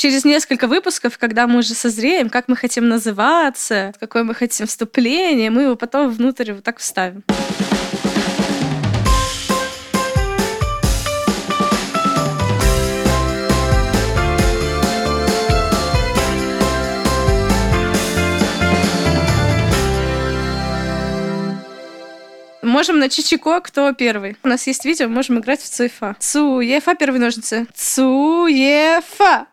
через несколько выпусков, когда мы уже созреем, как мы хотим называться, какое мы хотим вступление, мы его потом внутрь вот так вставим. Можем на Чичико, кто первый. У нас есть видео, можем играть в Цуефа. Цуефа, первые ножницы. Цуефа.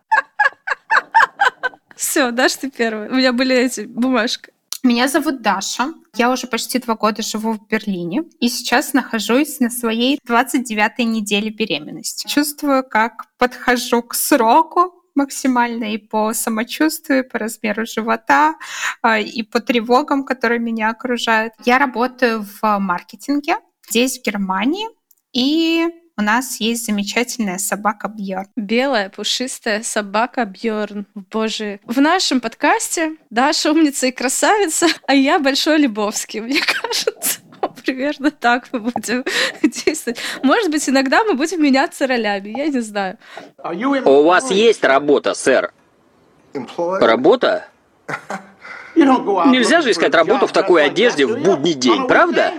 Все, Даша, ты первый. У меня были эти бумажки. Меня зовут Даша. Я уже почти два года живу в Берлине и сейчас нахожусь на своей 29-й неделе беременности. Чувствую, как подхожу к сроку, максимально и по самочувствию, и по размеру живота, а, и по тревогам, которые меня окружают. Я работаю в маркетинге здесь, в Германии, и у нас есть замечательная собака Бьорн. Белая, пушистая собака Бьорн. Боже. В нашем подкасте Даша умница и красавица, а я большой Лебовский, мне кажется. Примерно так мы будем действовать. Может быть, иногда мы будем меняться ролями, я не знаю. У вас есть работа, сэр? Работа? Нельзя же искать работу в такой одежде в будний день, правда?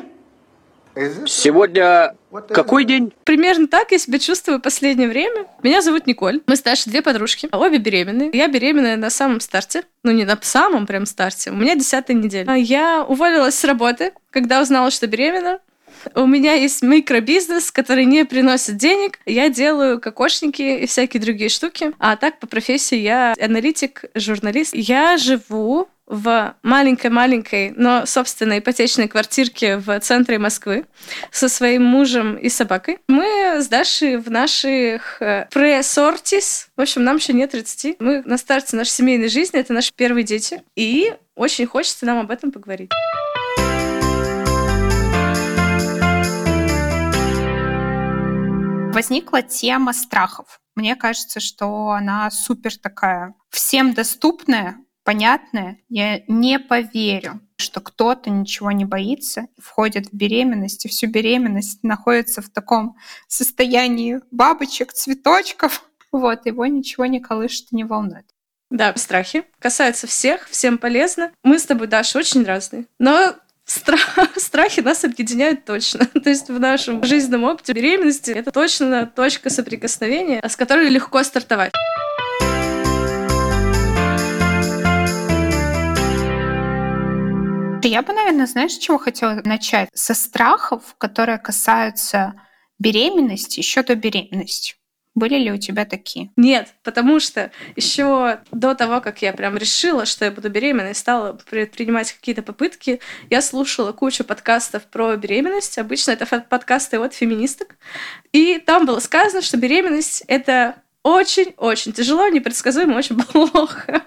Сегодня какой день? Примерно так я себя чувствую в последнее время. Меня зовут Николь. Мы старше две подружки. Обе беременные. Я беременная на самом старте. Ну, не на самом прям старте. У меня десятая неделя. Я уволилась с работы, когда узнала, что беременна. У меня есть микробизнес, который не приносит денег. Я делаю кокошники и всякие другие штуки. А так по профессии я аналитик, журналист. Я живу в маленькой-маленькой, но, собственно, ипотечной квартирке в центре Москвы со своим мужем и собакой. Мы с Дашей в наших э, пресортис. В общем, нам еще нет 30. Мы на старте нашей семейной жизни. Это наши первые дети. И очень хочется нам об этом поговорить. Возникла тема страхов. Мне кажется, что она супер такая всем доступная, понятное, я не поверю, что кто-то ничего не боится, входит в беременность, и всю беременность находится в таком состоянии бабочек, цветочков, вот, его ничего не колышет и не волнует. Да, страхи касаются всех, всем полезно. Мы с тобой, Даша, очень разные. Но страх, страхи нас объединяют точно. То есть в нашем жизненном опыте беременности это точно точка соприкосновения, с которой легко стартовать. Я бы, наверное, знаешь, с чего хотела начать? Со страхов, которые касаются беременности, еще до беременности. Были ли у тебя такие? Нет, потому что еще до того, как я прям решила, что я буду беременной, стала предпринимать какие-то попытки, я слушала кучу подкастов про беременность. Обычно это подкасты от феминисток. И там было сказано, что беременность — это очень-очень тяжело, непредсказуемо, очень плохо.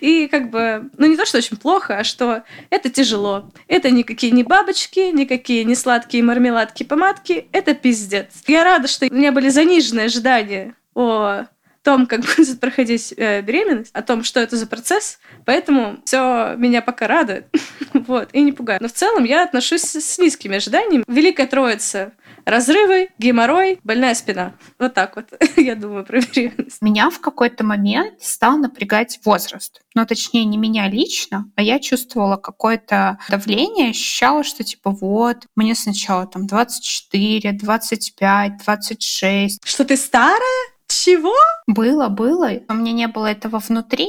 И как бы, ну не то, что очень плохо, а что это тяжело. Это никакие не бабочки, никакие не сладкие мармеладки, помадки. Это пиздец. Я рада, что у меня были заниженные ожидания о том, как будет проходить э, беременность, о том, что это за процесс. Поэтому все меня пока радует. вот, и не пугает. Но в целом я отношусь с низкими ожиданиями. Великая Троица разрывы, геморрой, больная спина. Вот так вот я думаю про беременность. Меня в какой-то момент стал напрягать возраст. Ну, точнее, не меня лично, а я чувствовала какое-то давление, ощущала, что типа вот, мне сначала там 24, 25, 26. Что ты старая? Чего? Было, было. У меня не было этого внутри,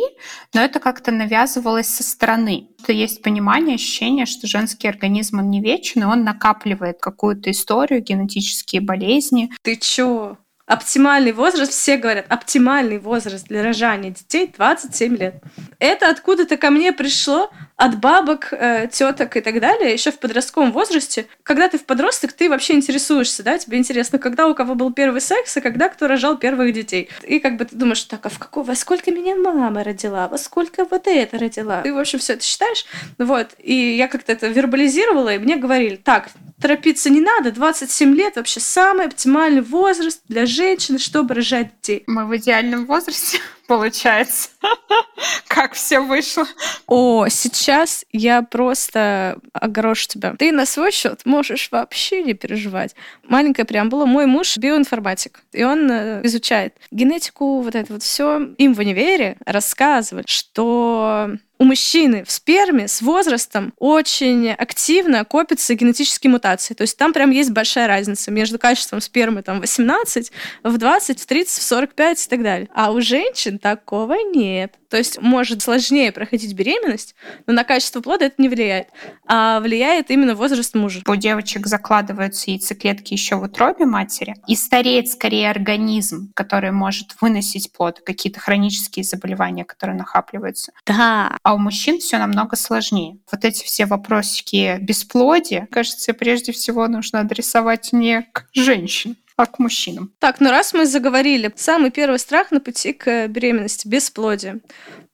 но это как-то навязывалось со стороны. Что есть понимание, ощущение, что женский организм, он не вечен, и он накапливает какую-то историю, генетические болезни. Ты чё? Оптимальный возраст, все говорят, оптимальный возраст для рожания детей 27 лет. Это откуда-то ко мне пришло от бабок, э, теток и так далее, еще в подростковом возрасте. Когда ты в подросток, ты вообще интересуешься, да, тебе интересно, когда у кого был первый секс, и когда кто рожал первых детей. И как бы ты думаешь, так, а в какого, во сколько меня мама родила, во сколько вот это родила. Ты, в общем, все это считаешь. Вот. И я как-то это вербализировала, и мне говорили, так, торопиться не надо, 27 лет вообще самый оптимальный возраст для женщины, чтобы рожать детей. Мы в идеальном возрасте, получается. как все вышло. О, сейчас я просто огорошу тебя. Ты на свой счет можешь вообще не переживать. Маленькая преамбула. Мой муж биоинформатик, и он э, изучает генетику, вот это вот все. Им в универе рассказывали, что у мужчины в сперме с возрастом очень активно копятся генетические мутации. То есть там прям есть большая разница между качеством спермы там 18, в 20, в 30, в 45 и так далее. А у женщин такого нет. То есть может сложнее проходить беременность, но на качество плода это не влияет. А влияет именно возраст мужа. У девочек закладываются яйцеклетки еще в утробе матери, и стареет скорее организм, который может выносить плод, какие-то хронические заболевания, которые накапливаются. Да. А у мужчин все намного сложнее. Вот эти все вопросики бесплодия, кажется, прежде всего нужно адресовать не к женщинам, а к мужчинам. Так, ну раз мы заговорили, самый первый страх на пути к беременности – бесплодие.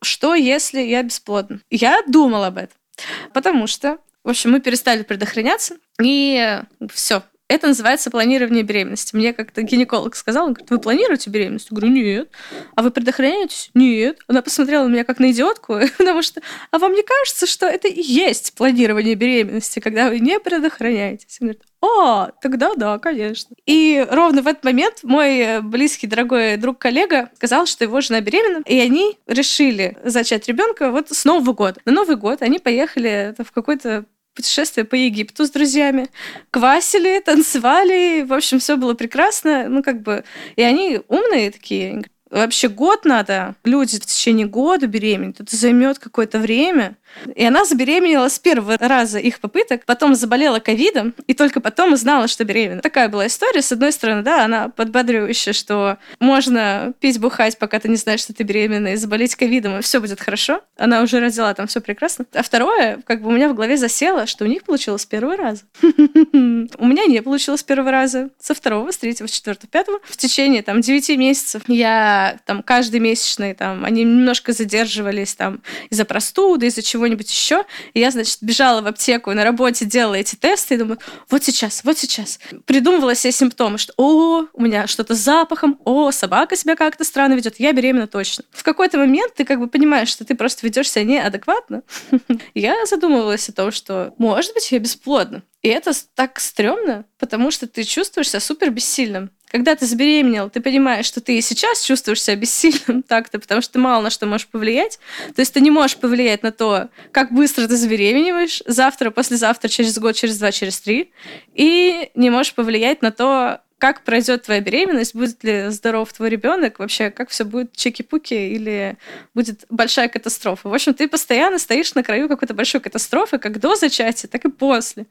Что, если я бесплодна? Я думала об этом. Потому что, в общем, мы перестали предохраняться, и все, это называется планирование беременности. Мне как-то гинеколог сказал, он говорит, вы планируете беременность? Я говорю, нет. А вы предохраняетесь? Нет. Она посмотрела на меня как на идиотку, потому что, а вам не кажется, что это и есть планирование беременности, когда вы не предохраняетесь? Он говорит, о, тогда да, конечно. И ровно в этот момент мой близкий, дорогой друг-коллега сказал, что его жена беременна, и они решили зачать ребенка вот с Нового года. На Новый год они поехали в какой-то путешествие по Египту с друзьями, квасили, танцевали, в общем, все было прекрасно, ну, как бы, и они умные такие, вообще год надо, люди в течение года беременеть, это займет какое-то время, и она забеременела с первого раза их попыток, потом заболела ковидом, и только потом узнала, что беременна. Такая была история. С одной стороны, да, она подбадривающая, что можно пить, бухать, пока ты не знаешь, что ты беременна, и заболеть ковидом, и все будет хорошо. Она уже родила, там все прекрасно. А второе, как бы у меня в голове засело, что у них получилось с первого раза. У меня не получилось с первого раза. Со второго, с третьего, с четвертого, пятого. В течение там девяти месяцев я там каждый месячный, там, они немножко задерживались там из-за простуды, из-за чего чего-нибудь еще. И я, значит, бежала в аптеку на работе делала эти тесты и думаю, вот сейчас, вот сейчас. Придумывала себе симптомы, что о, у меня что-то с запахом, о, собака себя как-то странно ведет, я беременна точно. В какой-то момент ты как бы понимаешь, что ты просто ведешь себя неадекватно. Я задумывалась о том, что, может быть, я бесплодна. И это так стрёмно, потому что ты чувствуешь себя супер бессильным. Когда ты забеременел, ты понимаешь, что ты сейчас чувствуешь себя бессильным так-то, потому что ты мало на что можешь повлиять. То есть ты не можешь повлиять на то, как быстро ты забеременеваешь, завтра, послезавтра, через год, через два, через три. И не можешь повлиять на то, как пройдет твоя беременность, будет ли здоров твой ребенок, вообще как все будет чеки-пуки или будет большая катастрофа. В общем, ты постоянно стоишь на краю какой-то большой катастрофы, как до зачатия, так и после.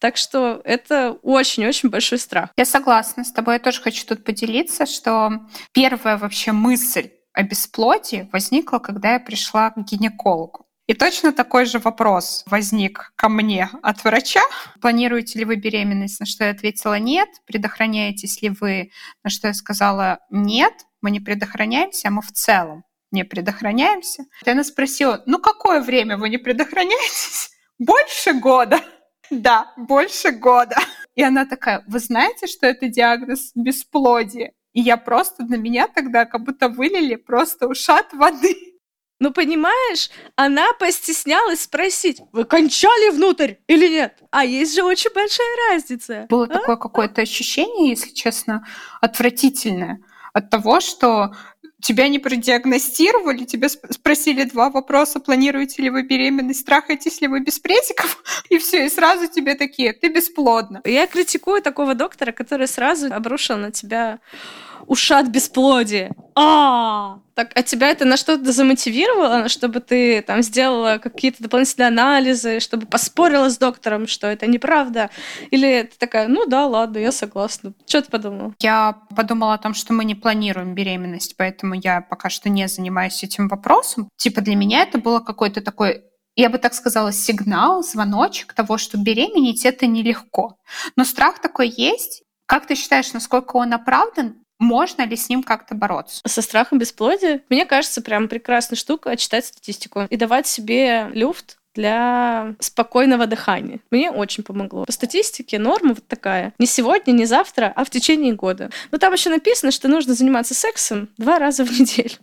Так что это очень-очень большой страх. Я согласна с тобой. Я тоже хочу тут поделиться, что первая вообще мысль о бесплодии возникла, когда я пришла к гинекологу. И точно такой же вопрос возник ко мне от врача. Планируете ли вы беременность? На что я ответила нет. Предохраняетесь ли вы? На что я сказала нет. Мы не предохраняемся, а мы в целом не предохраняемся. И она спросила, ну какое время вы не предохраняетесь? Больше года. Да, больше года. И она такая, вы знаете, что это диагноз бесплодия? И я просто, на меня тогда как будто вылили просто ушат воды. Ну, понимаешь, она постеснялась спросить, вы кончали внутрь или нет? А есть же очень большая разница. Было а? такое какое-то ощущение, если честно, отвратительное от того, что тебя не продиагностировали, тебя спросили два вопроса, планируете ли вы беременность, страхаетесь ли вы без прессиков, и все, и сразу тебе такие, ты бесплодна. Я критикую такого доктора, который сразу обрушил на тебя ушат бесплодия. А, так, а тебя это на что-то замотивировало, чтобы ты там сделала какие-то дополнительные анализы, чтобы поспорила с доктором, что это неправда? Или ты такая, ну да, ладно, я согласна. Что ты подумала? Я подумала о том, что мы не планируем беременность, поэтому я пока что не занимаюсь этим вопросом. Типа для меня это было какой-то такой я бы так сказала, сигнал, звоночек того, что беременеть это нелегко. Но страх такой есть. Как ты считаешь, насколько он оправдан? Можно ли с ним как-то бороться? Со страхом бесплодия? Мне кажется, прям прекрасная штука читать статистику и давать себе люфт для спокойного дыхания. Мне очень помогло. По статистике норма вот такая. Не сегодня, не завтра, а в течение года. Но там еще написано, что нужно заниматься сексом два раза в неделю.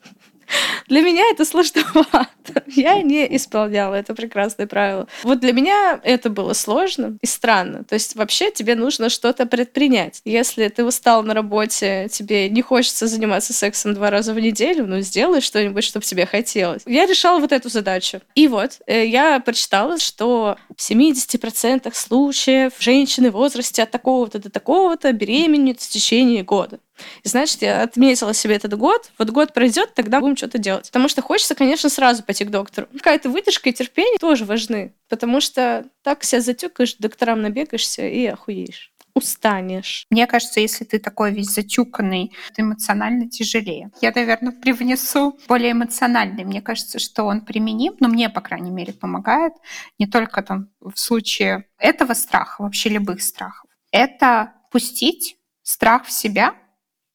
Для меня это сложновато. Я не исполняла это прекрасное правило. Вот для меня это было сложно и странно. То есть вообще тебе нужно что-то предпринять. Если ты устал на работе, тебе не хочется заниматься сексом два раза в неделю, ну сделай что-нибудь, чтобы тебе хотелось. Я решала вот эту задачу. И вот э, я прочитала, что в 70% случаев женщины в возрасте от такого-то до такого-то беременеют в течение года. И значит, я отметила себе этот год. Вот год пройдет, тогда будем что-то делать. Потому что хочется, конечно, сразу пойти к доктору. Какая-то выдержка и терпение тоже важны. Потому что так себя затюкаешь, докторам набегаешься и охуеешь устанешь. Мне кажется, если ты такой весь затюканный, то эмоционально тяжелее. Я, наверное, привнесу более эмоциональный. Мне кажется, что он применим, но мне, по крайней мере, помогает не только там в случае этого страха, вообще любых страхов. Это пустить страх в себя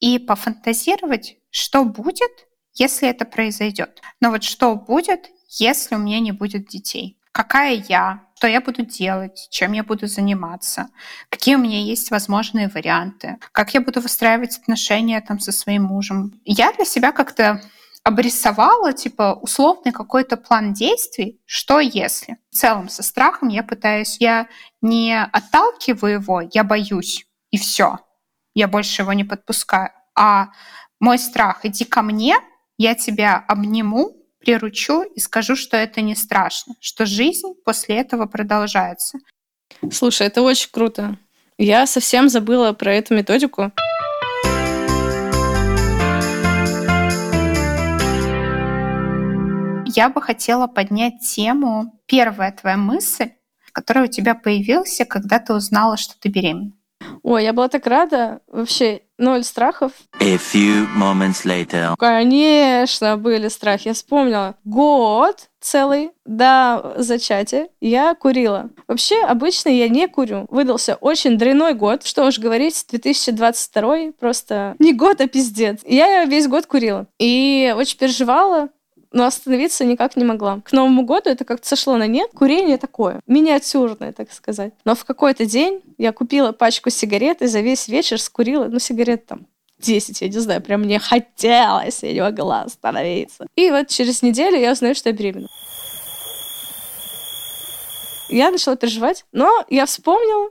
и пофантазировать, что будет, если это произойдет. Но вот что будет, если у меня не будет детей? Какая я? Что я буду делать? Чем я буду заниматься? Какие у меня есть возможные варианты? Как я буду выстраивать отношения там со своим мужем? Я для себя как-то обрисовала, типа, условный какой-то план действий, что если. В целом, со страхом я пытаюсь, я не отталкиваю его, я боюсь, и все я больше его не подпускаю. А мой страх, иди ко мне, я тебя обниму, приручу и скажу, что это не страшно, что жизнь после этого продолжается. Слушай, это очень круто. Я совсем забыла про эту методику. Я бы хотела поднять тему «Первая твоя мысль», которая у тебя появилась, когда ты узнала, что ты беременна. Ой, я была так рада. Вообще, ноль страхов. A few moments later. Конечно, были страхи. Я вспомнила. Год целый до зачатия я курила. Вообще, обычно я не курю. Выдался очень дрянной год. Что уж говорить, 2022 просто не год, а пиздец. Я весь год курила. И очень переживала, но остановиться никак не могла. К Новому году это как-то сошло на нет. Курение такое, миниатюрное, так сказать. Но в какой-то день я купила пачку сигарет и за весь вечер скурила, ну, сигарет там 10, я не знаю, прям мне хотелось, я не могла остановиться. И вот через неделю я узнаю, что я беременна я начала переживать, но я вспомнила,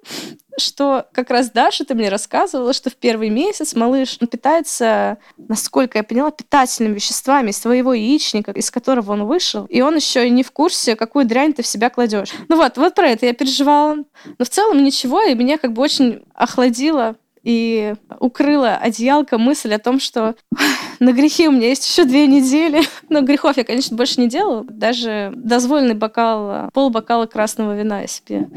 что как раз Даша, ты мне рассказывала, что в первый месяц малыш питается, насколько я поняла, питательными веществами из твоего яичника, из которого он вышел, и он еще и не в курсе, какую дрянь ты в себя кладешь. Ну вот, вот про это я переживала. Но в целом ничего, и меня как бы очень охладило и укрыла одеялко мысль о том, что на грехи у меня есть еще две недели. Но грехов я, конечно, больше не делала. Даже дозволенный бокал, пол бокала красного вина я себе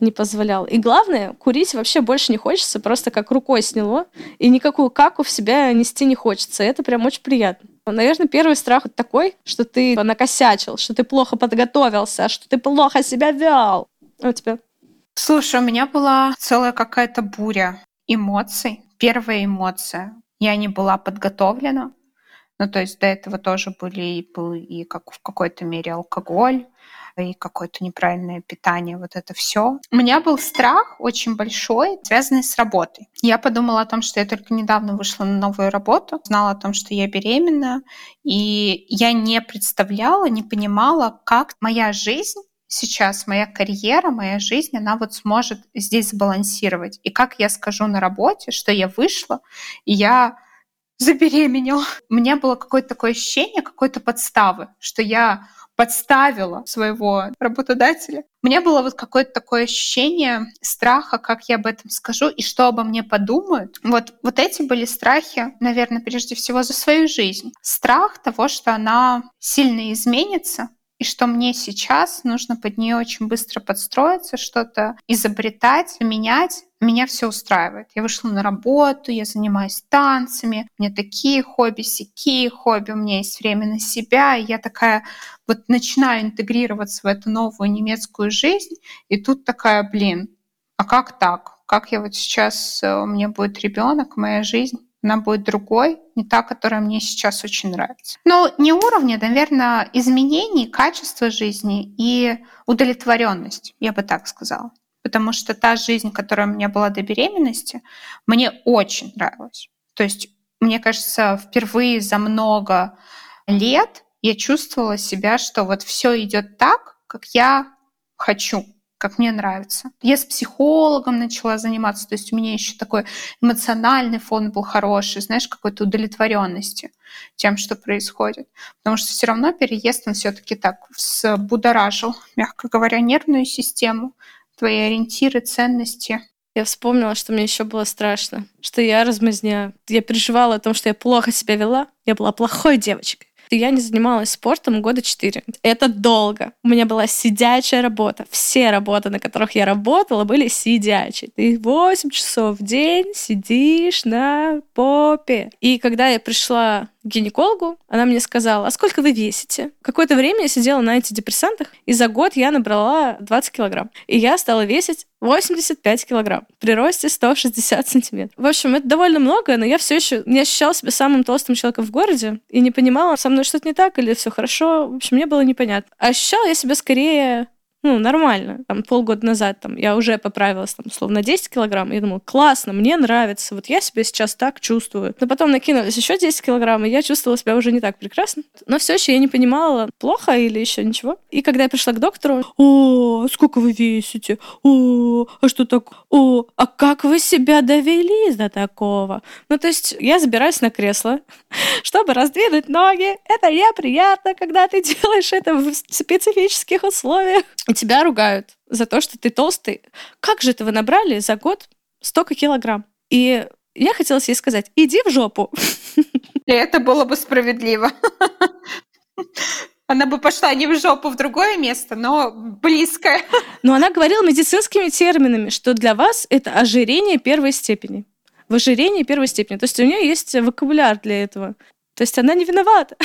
не позволял. И главное, курить вообще больше не хочется, просто как рукой сняло, и никакую каку в себя нести не хочется. Это прям очень приятно. Наверное, первый страх такой, что ты накосячил, что ты плохо подготовился, что ты плохо себя вел. А у тебя? Слушай, у меня была целая какая-то буря эмоций. Первая эмоция. Я не была подготовлена. Ну, то есть до этого тоже были был и как в какой-то мере алкоголь, и какое-то неправильное питание, вот это все. У меня был страх очень большой, связанный с работой. Я подумала о том, что я только недавно вышла на новую работу, знала о том, что я беременна, и я не представляла, не понимала, как моя жизнь сейчас моя карьера, моя жизнь, она вот сможет здесь сбалансировать. И как я скажу на работе, что я вышла, и я забеременела. У меня было какое-то такое ощущение какой-то подставы, что я подставила своего работодателя. У меня было вот какое-то такое ощущение страха, как я об этом скажу и что обо мне подумают. Вот, вот эти были страхи, наверное, прежде всего за свою жизнь. Страх того, что она сильно изменится, и что мне сейчас нужно под нее очень быстро подстроиться, что-то изобретать, менять. Меня все устраивает. Я вышла на работу, я занимаюсь танцами, у меня такие хобби, сякие хобби, у меня есть время на себя, и я такая вот начинаю интегрироваться в эту новую немецкую жизнь, и тут такая, блин, а как так? Как я вот сейчас, э, у меня будет ребенок, моя жизнь, она будет другой, не та, которая мне сейчас очень нравится. Но не уровня, наверное, изменений, качества жизни и удовлетворенность, я бы так сказала. Потому что та жизнь, которая у меня была до беременности, мне очень нравилась. То есть, мне кажется, впервые за много лет я чувствовала себя, что вот все идет так, как я хочу как мне нравится. Я с психологом начала заниматься, то есть у меня еще такой эмоциональный фон был хороший, знаешь, какой-то удовлетворенности тем, что происходит. Потому что все равно переезд, он все-таки так взбудоражил, мягко говоря, нервную систему, твои ориентиры, ценности. Я вспомнила, что мне еще было страшно, что я размазня. Я переживала о том, что я плохо себя вела. Я была плохой девочкой я не занималась спортом года четыре. Это долго. У меня была сидячая работа. Все работы, на которых я работала, были сидячие. Ты 8 часов в день сидишь на попе. И когда я пришла к гинекологу, она мне сказала, а сколько вы весите? Какое-то время я сидела на антидепрессантах, и за год я набрала 20 килограмм. И я стала весить 85 килограмм при росте 160 сантиметров. В общем, это довольно много, но я все еще не ощущала себя самым толстым человеком в городе и не понимала, со мной что-то не так или все хорошо. В общем, мне было непонятно. А ощущала я себя скорее ну, нормально. Там полгода назад там, я уже поправилась, там, условно, на 10 килограмм. Я думала, классно, мне нравится. Вот я себя сейчас так чувствую. Но потом накинулись еще 10 килограмм, и я чувствовала себя уже не так прекрасно. Но все еще я не понимала, плохо или еще ничего. И когда я пришла к доктору, о, сколько вы весите? О, а что так? О, а как вы себя довели до такого? Ну, то есть я забираюсь на кресло, чтобы раздвинуть ноги. Это неприятно, когда ты делаешь это в специфических условиях тебя ругают за то, что ты толстый. Как же это вы набрали за год столько килограмм? И я хотела ей сказать, иди в жопу. И это было бы справедливо. Она бы пошла не в жопу в другое место, но близкое. Но она говорила медицинскими терминами, что для вас это ожирение первой степени. В ожирении первой степени. То есть у нее есть вокабуляр для этого. То есть она не виновата.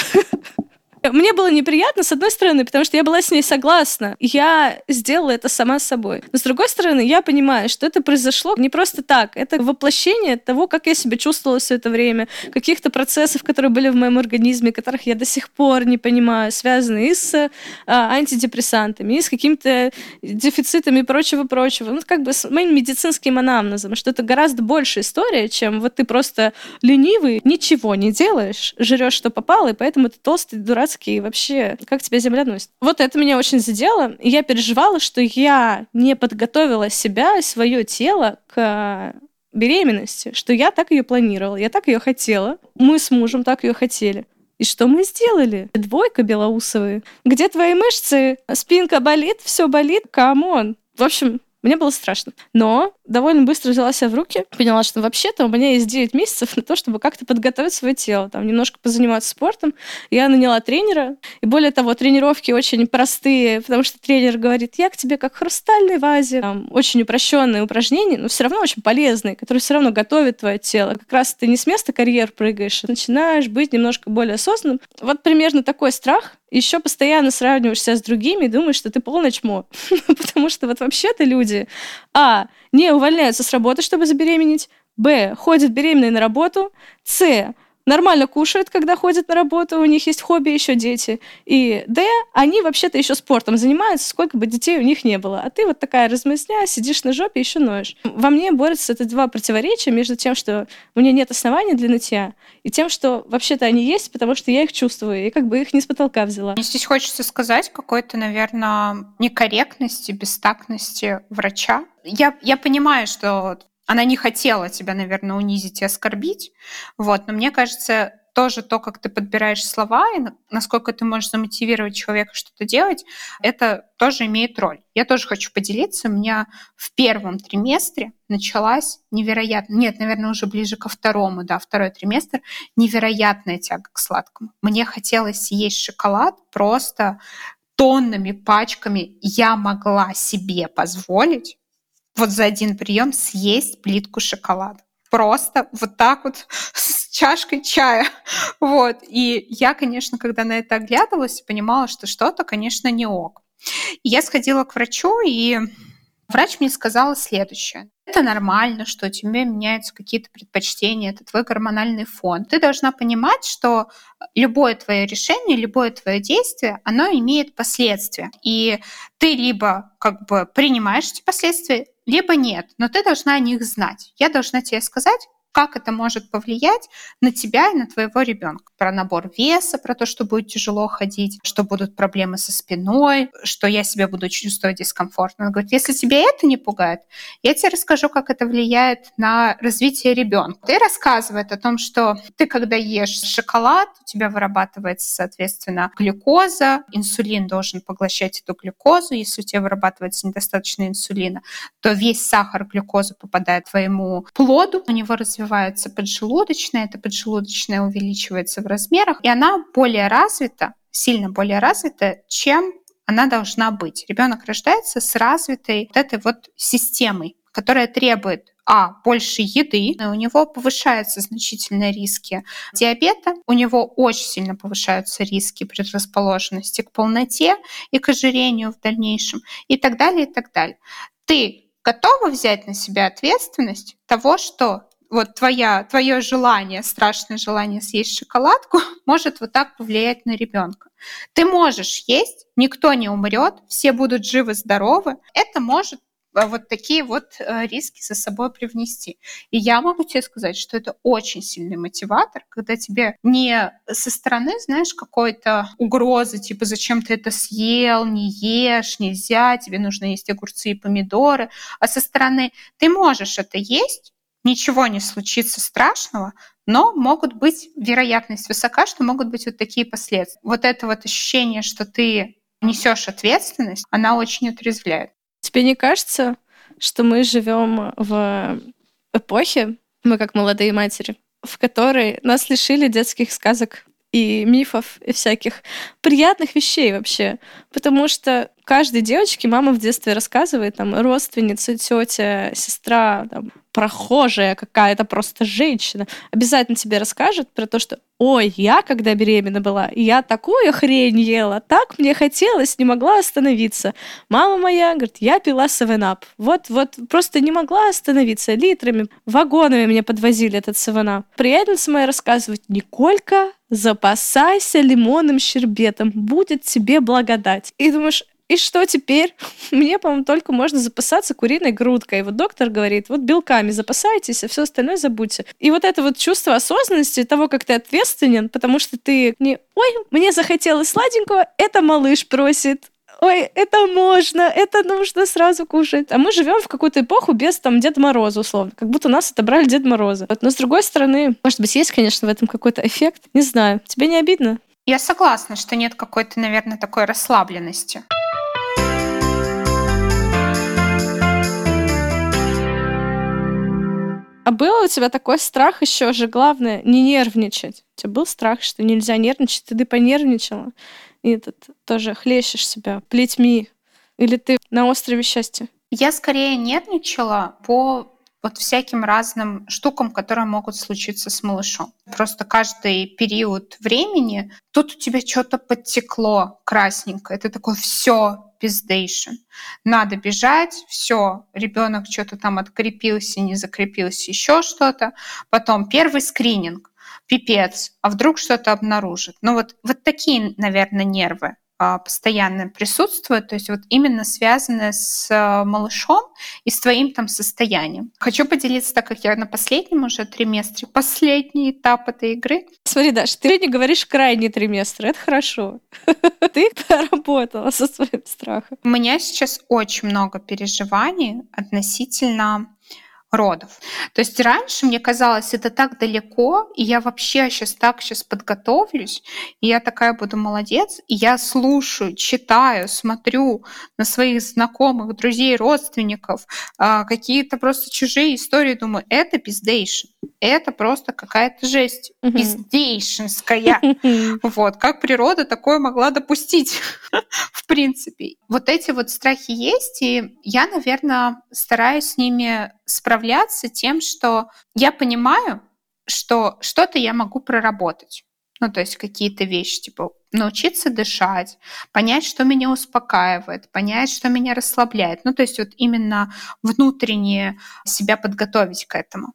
Мне было неприятно, с одной стороны, потому что я была с ней согласна. Я сделала это сама собой. Но с другой стороны, я понимаю, что это произошло не просто так. Это воплощение того, как я себя чувствовала все это время, каких-то процессов, которые были в моем организме, которых я до сих пор не понимаю, связанные и с а, антидепрессантами, и с какими-то дефицитами и прочего-прочего. Ну, как бы с моим медицинским анамнезом, что это гораздо больше история, чем вот ты просто ленивый, ничего не делаешь, жрешь, что попало, и поэтому ты толстый, дурацкий и вообще, как тебя земля носит. Вот это меня очень задело. И я переживала, что я не подготовила себя свое тело к беременности, что я так ее планировала, я так ее хотела, мы с мужем так ее хотели. И что мы сделали? Двойка Белоусова. Где твои мышцы? Спинка болит, все болит, come on. В общем, мне было страшно. Но довольно быстро взяла себя в руки, поняла, что вообще-то у меня есть 9 месяцев на то, чтобы как-то подготовить свое тело, там, немножко позаниматься спортом. Я наняла тренера, и более того, тренировки очень простые, потому что тренер говорит, я к тебе как хрустальной вазе. Там, очень упрощенные упражнения, но все равно очень полезные, которые все равно готовят твое тело. Как раз ты не с места карьер прыгаешь, а начинаешь быть немножко более осознанным. Вот примерно такой страх еще постоянно сравниваешь себя с другими и думаешь, что ты полное чмо. Потому что вот вообще-то люди, а, не увольняются с работы, чтобы забеременеть, б, ходят беременные на работу, с, нормально кушают, когда ходят на работу, у них есть хобби, еще дети. И Д, они вообще-то еще спортом занимаются, сколько бы детей у них не было. А ты вот такая размазня, сидишь на жопе, еще ноешь. Во мне борются это два противоречия между тем, что у меня нет оснований для нытья, и тем, что вообще-то они есть, потому что я их чувствую, и как бы их не с потолка взяла. Мне здесь хочется сказать какой-то, наверное, некорректности, бестактности врача. Я, я понимаю, что она не хотела тебя, наверное, унизить и оскорбить. Вот. Но мне кажется, тоже то, как ты подбираешь слова и насколько ты можешь замотивировать человека что-то делать, это тоже имеет роль. Я тоже хочу поделиться. У меня в первом триместре началась невероятно, нет, наверное, уже ближе ко второму, да, второй триместр, невероятная тяга к сладкому. Мне хотелось съесть шоколад просто тоннами, пачками. Я могла себе позволить вот за один прием съесть плитку шоколада. Просто вот так вот с чашкой чая. Вот. И я, конечно, когда на это оглядывалась, понимала, что что-то, конечно, не ок. И я сходила к врачу, и врач мне сказала следующее. Это нормально, что у тебя меняются какие-то предпочтения, это твой гормональный фон. Ты должна понимать, что любое твое решение, любое твое действие, оно имеет последствия. И ты либо как бы принимаешь эти последствия, либо нет, но ты должна о них знать. Я должна тебе сказать, как это может повлиять на тебя и на твоего ребенка. Про набор веса, про то, что будет тяжело ходить, что будут проблемы со спиной, что я себя буду чувствовать дискомфортно. Она говорит, если тебя это не пугает, я тебе расскажу, как это влияет на развитие ребенка. Ты рассказывает о том, что ты, когда ешь шоколад, у тебя вырабатывается, соответственно, глюкоза, инсулин должен поглощать эту глюкозу. Если у тебя вырабатывается недостаточно инсулина, то весь сахар глюкозы попадает твоему плоду, у него развивается поджелудочная, эта поджелудочная увеличивается в размерах, и она более развита, сильно более развита, чем она должна быть. Ребенок рождается с развитой вот этой вот системой, которая требует а, больше еды, у него повышаются значительные риски диабета, у него очень сильно повышаются риски предрасположенности к полноте и к ожирению в дальнейшем и так далее, и так далее. Ты готова взять на себя ответственность того, что вот твоя, твое желание, страшное желание съесть шоколадку может вот так повлиять на ребенка. Ты можешь есть, никто не умрет, все будут живы, здоровы. Это может а, вот такие вот э, риски за собой привнести. И я могу тебе сказать, что это очень сильный мотиватор, когда тебе не со стороны, знаешь, какой-то угрозы, типа зачем ты это съел, не ешь, нельзя, тебе нужно есть огурцы и помидоры, а со стороны ты можешь это есть, ничего не случится страшного, но могут быть, вероятность высока, что могут быть вот такие последствия. Вот это вот ощущение, что ты несешь ответственность, она очень отрезвляет. Тебе не кажется, что мы живем в эпохе, мы как молодые матери, в которой нас лишили детских сказок и мифов, и всяких приятных вещей вообще. Потому что каждой девочке мама в детстве рассказывает, там, родственница, тетя, сестра, там, прохожая какая-то просто женщина, обязательно тебе расскажет про то, что ой, я когда беременна была, я такую хрень ела, так мне хотелось, не могла остановиться. Мама моя, говорит, я пила 7-Up. Вот, вот, просто не могла остановиться. Литрами, вагонами мне подвозили этот 7-Up. Приятельница моя рассказывает, Николька, запасайся лимонным щербетом, будет тебе благодать. И думаешь, и что теперь? Мне, по-моему, только можно запасаться куриной грудкой. И вот доктор говорит, вот белками запасайтесь, а все остальное забудьте. И вот это вот чувство осознанности, того, как ты ответственен, потому что ты не «Ой, мне захотелось сладенького, это малыш просит», ой, это можно, это нужно сразу кушать. А мы живем в какую-то эпоху без там Деда Мороза, условно. Как будто нас отобрали Дед Мороза. Вот, но с другой стороны, может быть, есть, конечно, в этом какой-то эффект. Не знаю. Тебе не обидно? Я согласна, что нет какой-то, наверное, такой расслабленности. А был у тебя такой страх еще же, главное, не нервничать? У тебя был страх, что нельзя нервничать, ты понервничала, и этот, тоже хлещешь себя плетьми? Или ты на острове счастья? Я скорее нервничала по вот всяким разным штукам, которые могут случиться с малышом. Просто каждый период времени тут у тебя что-то подтекло красненько. Это такое все пиздейшн. Надо бежать, все, ребенок что-то там открепился, не закрепился, еще что-то. Потом первый скрининг, пипец, а вдруг что-то обнаружит. Ну вот, вот такие, наверное, нервы. А, постоянно присутствует, то есть вот именно связанное с а, малышом и с твоим там состоянием. Хочу поделиться, так как я на последнем уже триместре, последний этап этой игры. Смотри, Даш, ты не говоришь крайний триместр, это хорошо. Ты поработала со своим страхом. У меня сейчас очень много переживаний относительно родов. То есть раньше мне казалось, это так далеко, и я вообще сейчас так сейчас подготовлюсь, и я такая буду молодец, и я слушаю, читаю, смотрю на своих знакомых, друзей, родственников, а, какие-то просто чужие истории, думаю, это пиздейшн, это просто какая-то жесть, пиздейшнская. Вот, как природа такое могла допустить, в принципе. Вот эти вот страхи есть, и я, наверное, стараюсь с ними справляться тем, что я понимаю, что что-то я могу проработать. Ну, то есть какие-то вещи, типа научиться дышать, понять, что меня успокаивает, понять, что меня расслабляет. Ну, то есть вот именно внутренне себя подготовить к этому.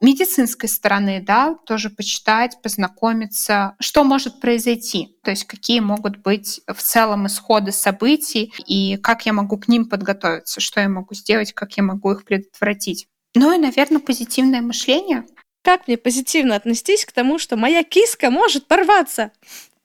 Медицинской стороны, да, тоже почитать, познакомиться, что может произойти, то есть какие могут быть в целом исходы событий и как я могу к ним подготовиться, что я могу сделать, как я могу их предотвратить. Ну и, наверное, позитивное мышление. Как мне позитивно отнестись к тому, что моя киска может порваться?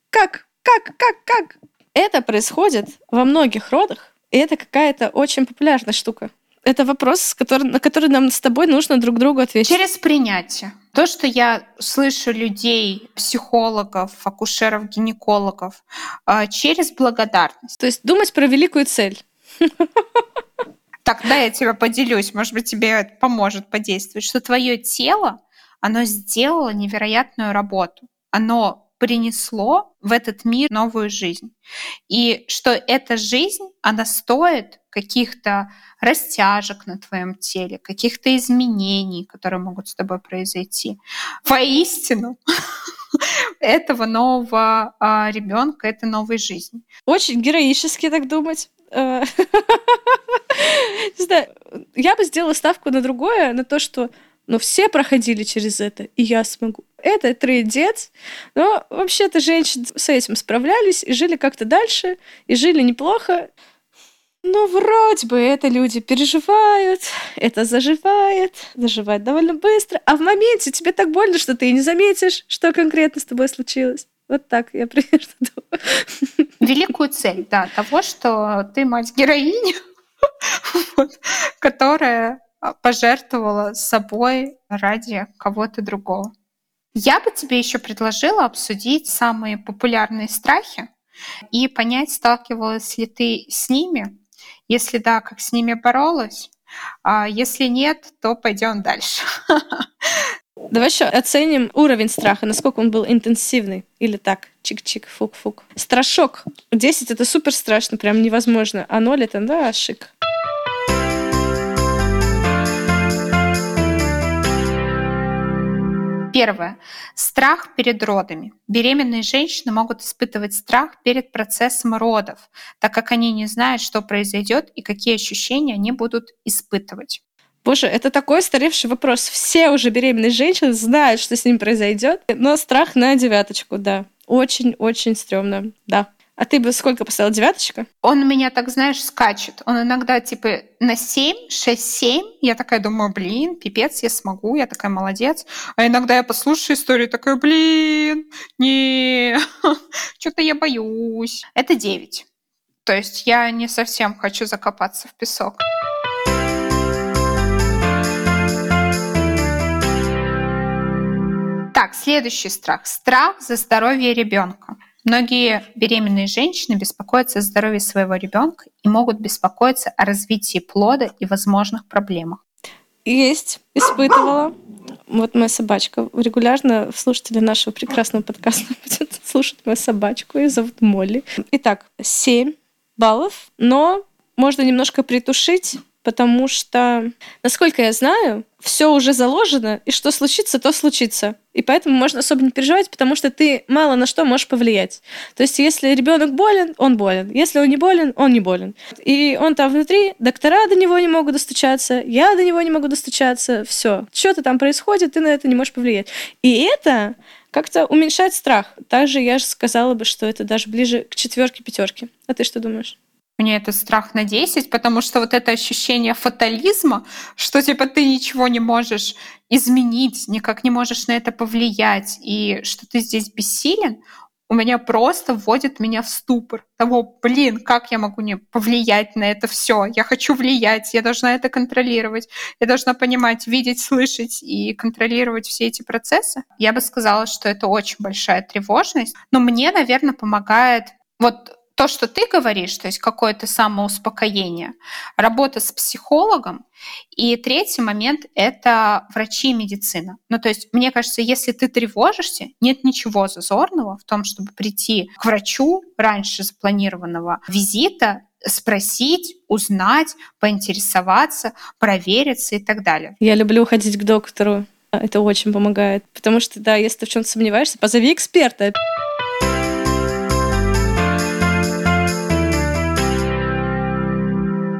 Как? Как? Как? Как? Это происходит во многих родах, и это какая-то очень популярная штука. Это вопрос, который, на который нам с тобой нужно друг другу ответить. Через принятие. То, что я слышу людей, психологов, акушеров, гинекологов, а, через благодарность. То есть думать про великую цель. Так, да, я тебя поделюсь, может быть, тебе это поможет подействовать, что твое тело, оно сделало невероятную работу. Оно принесло в этот мир новую жизнь. И что эта жизнь, она стоит каких-то растяжек на твоем теле, каких-то изменений, которые могут с тобой произойти. Воистину, этого нового а, ребенка, этой новой жизни. Очень героически так думать. Э, не знаю, я бы сделала ставку на другое, на то, что но все проходили через это, и я смогу. Это трендец, но вообще-то женщины с этим справлялись и жили как-то дальше, и жили неплохо. Ну, вроде бы это люди переживают, это заживает, заживает довольно быстро, а в моменте тебе так больно, что ты и не заметишь, что конкретно с тобой случилось. Вот так я примерно думаю. Великую цель, да, того, что ты мать-героиня, которая пожертвовала собой ради кого-то другого. Я бы тебе еще предложила обсудить самые популярные страхи и понять, сталкивалась ли ты с ними. Если да, как с ними боролась. А если нет, то пойдем дальше. Давай еще оценим уровень страха, насколько он был интенсивный. Или так, чик-чик, фук-фук. Страшок. 10 — это супер страшно, прям невозможно. А 0 — это, да, шик. Первое. Страх перед родами. Беременные женщины могут испытывать страх перед процессом родов, так как они не знают, что произойдет и какие ощущения они будут испытывать. Боже, это такой старевший вопрос. Все уже беременные женщины знают, что с ним произойдет, но страх на девяточку, да. Очень-очень стрёмно, да. А ты бы сколько поставил? Девяточка? Он у меня, так знаешь, скачет. Он иногда типа на 7, 6, 7. Я такая думаю, блин, пипец, я смогу, я такая молодец. А иногда я послушаю историю, такая, блин, не, что-то я боюсь. Это 9. То есть я не совсем хочу закопаться в песок. Так, следующий страх. Страх за здоровье ребенка. Многие беременные женщины беспокоятся о здоровье своего ребенка и могут беспокоиться о развитии плода и возможных проблемах. Есть, испытывала. Вот моя собачка. Регулярно слушатели нашего прекрасного подкаста будут слушать мою собачку. Ее зовут Молли. Итак, 7 баллов, но можно немножко притушить потому что, насколько я знаю, все уже заложено, и что случится, то случится. И поэтому можно особо не переживать, потому что ты мало на что можешь повлиять. То есть, если ребенок болен, он болен. Если он не болен, он не болен. И он там внутри, доктора до него не могут достучаться, я до него не могу достучаться, все. Что-то там происходит, ты на это не можешь повлиять. И это как-то уменьшает страх. Также я же сказала бы, что это даже ближе к четверке пятерке. А ты что думаешь? Мне это страх на 10, потому что вот это ощущение фатализма, что типа ты ничего не можешь изменить, никак не можешь на это повлиять, и что ты здесь бессилен, у меня просто вводит меня в ступор того, блин, как я могу не повлиять на это все? Я хочу влиять, я должна это контролировать, я должна понимать, видеть, слышать и контролировать все эти процессы. Я бы сказала, что это очень большая тревожность, но мне, наверное, помогает вот то, что ты говоришь, то есть какое-то самоуспокоение, работа с психологом. И третий момент — это врачи и медицина. Ну, то есть, мне кажется, если ты тревожишься, нет ничего зазорного в том, чтобы прийти к врачу раньше запланированного визита, спросить, узнать, поинтересоваться, провериться и так далее. Я люблю ходить к доктору. Это очень помогает. Потому что, да, если ты в чем-то сомневаешься, позови эксперта.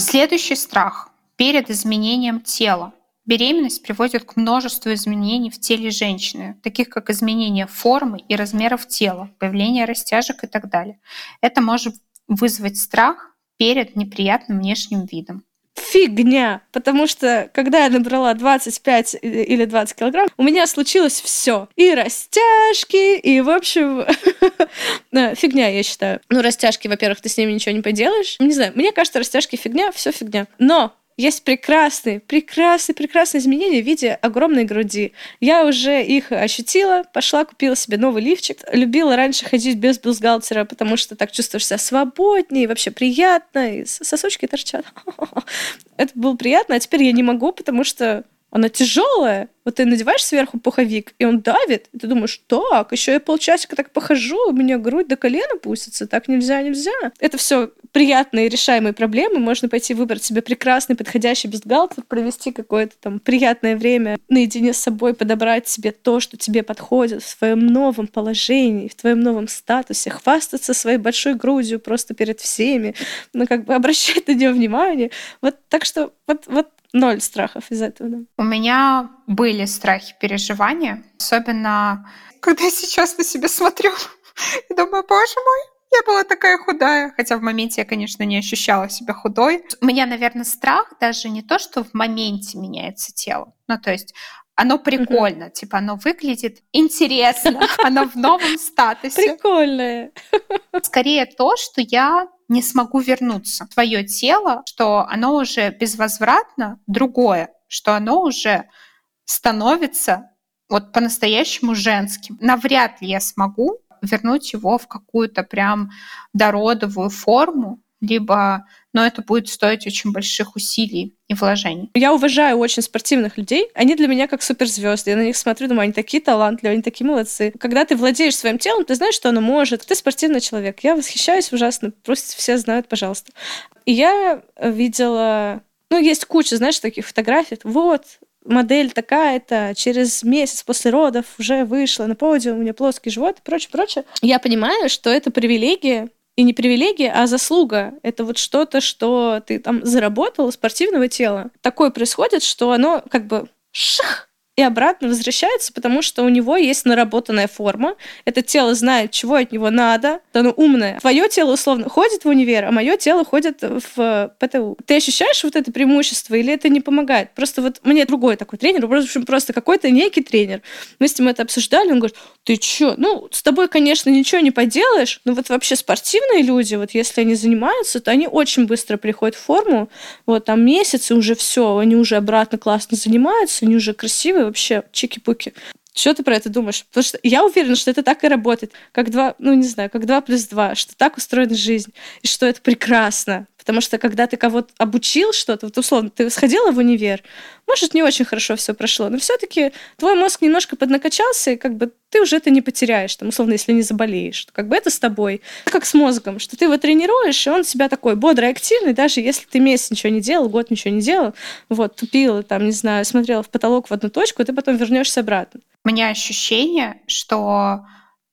Следующий страх перед изменением тела. Беременность приводит к множеству изменений в теле женщины, таких как изменение формы и размеров тела, появление растяжек и так далее. Это может вызвать страх перед неприятным внешним видом. Фигня, потому что когда я набрала 25 или 20 килограмм, у меня случилось все. И растяжки, и, в общем, фигня, я считаю. Ну, растяжки, во-первых, ты с ними ничего не поделаешь. Не знаю, мне кажется, растяжки фигня, все фигня. Но есть прекрасные, прекрасные, прекрасные изменения в виде огромной груди. Я уже их ощутила, пошла, купила себе новый лифчик. Любила раньше ходить без бюстгальтера, потому что так чувствуешь себя свободнее, вообще приятно, и сосочки торчат. Это было приятно, а теперь я не могу, потому что она тяжелая. Вот ты надеваешь сверху пуховик, и он давит, и ты думаешь, так, еще я полчасика так похожу, у меня грудь до колена пустится, так нельзя, нельзя. Это все приятные решаемые проблемы. Можно пойти выбрать себе прекрасный, подходящий бюстгальтер, провести какое-то там приятное время наедине с собой, подобрать себе то, что тебе подходит в своем новом положении, в твоем новом статусе, хвастаться своей большой грудью просто перед всеми, ну, как бы обращать на нее внимание. Вот так что вот, вот ноль страхов из этого. Да. У меня были страхи, переживания, особенно когда сейчас на себя смотрю и думаю, боже мой, я была такая худая, хотя в моменте я, конечно, не ощущала себя худой. У меня, наверное, страх даже не то, что в моменте меняется тело. Ну, то есть оно прикольно, mm-hmm. типа оно выглядит интересно, оно в новом статусе. Прикольное. Скорее то, что я не смогу вернуться в свое тело, что оно уже безвозвратно другое, что оно уже становится вот по-настоящему женским. Навряд ли я смогу вернуть его в какую-то прям дородовую форму, либо, но это будет стоить очень больших усилий и вложений. Я уважаю очень спортивных людей. Они для меня как суперзвезды. Я на них смотрю, думаю, они такие талантливые, они такие молодцы. Когда ты владеешь своим телом, ты знаешь, что оно может. Ты спортивный человек. Я восхищаюсь ужасно. Просто все знают, пожалуйста. И я видела... Ну, есть куча, знаешь, таких фотографий. Вот, модель такая-то через месяц после родов уже вышла на подиум, у меня плоский живот и прочее, прочее. Я понимаю, что это привилегия, и не привилегия, а заслуга. Это вот что-то, что ты там заработал спортивного тела. Такое происходит, что оно как бы шах, и обратно возвращается, потому что у него есть наработанная форма. Это тело знает, чего от него надо. Оно умное. Твое тело условно ходит в универ, а мое тело ходит в ПТУ. Ты ощущаешь вот это преимущество или это не помогает? Просто вот мне другой такой тренер, в общем, просто какой-то некий тренер. Мы с ним это обсуждали, он говорит, ты чё? Ну, с тобой, конечно, ничего не поделаешь, но вот вообще спортивные люди, вот если они занимаются, то они очень быстро приходят в форму. Вот там месяц, и уже все, они уже обратно классно занимаются, они уже красивые, вообще чики-пуки. Что ты про это думаешь? Потому что я уверена, что это так и работает. Как два, ну не знаю, как два плюс два, что так устроена жизнь, и что это прекрасно. Потому что когда ты кого-то обучил что-то, вот условно, ты сходила в универ, может, не очень хорошо все прошло, но все-таки твой мозг немножко поднакачался, и как бы ты уже это не потеряешь, там, условно, если не заболеешь. Как бы это с тобой. Как с мозгом, что ты его тренируешь, и он себя такой бодрый, активный, даже если ты месяц ничего не делал, год ничего не делал, вот, тупил, там, не знаю, смотрел в потолок в одну точку, ты потом вернешься обратно. Меня ощущение, что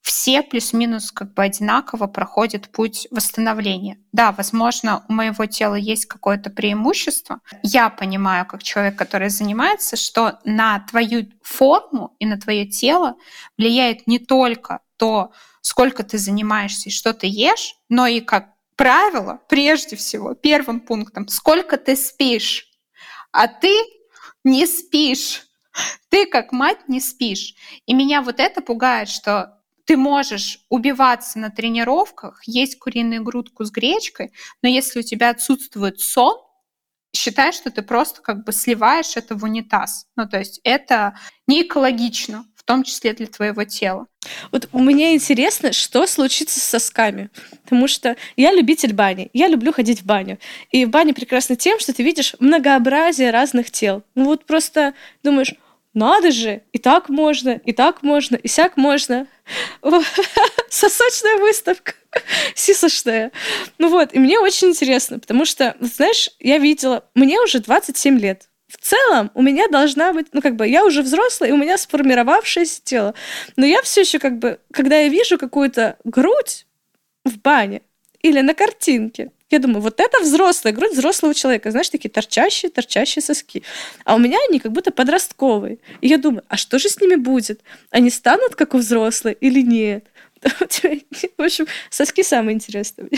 все плюс-минус как бы одинаково проходят путь восстановления. Да, возможно, у моего тела есть какое-то преимущество. Я понимаю, как человек, который занимается, что на твою форму и на твое тело влияет не только то, сколько ты занимаешься и что ты ешь, но и как правило, прежде всего, первым пунктом, сколько ты спишь. А ты не спишь. Ты как мать не спишь. И меня вот это пугает, что ты можешь убиваться на тренировках, есть куриную грудку с гречкой, но если у тебя отсутствует сон, считай, что ты просто как бы сливаешь это в унитаз. Ну, то есть это не экологично, в том числе для твоего тела. Вот у меня интересно, что случится с сосками. Потому что я любитель бани. Я люблю ходить в баню. И в бане прекрасно тем, что ты видишь многообразие разных тел. Ну вот просто думаешь, надо же, и так можно, и так можно, и сяк можно. Сосочная выставка, сисошная. Ну вот, и мне очень интересно, потому что, знаешь, я видела, мне уже 27 лет. В целом у меня должна быть, ну как бы я уже взрослая, и у меня сформировавшееся тело. Но я все еще как бы, когда я вижу какую-то грудь в бане или на картинке, Я думаю, вот это взрослая грудь взрослого человека. Знаешь, такие торчащие, торчащие соски. А у меня они как будто подростковые. И я думаю, а что же с ними будет? Они станут как у взрослых или нет? В общем, соски самые интересные,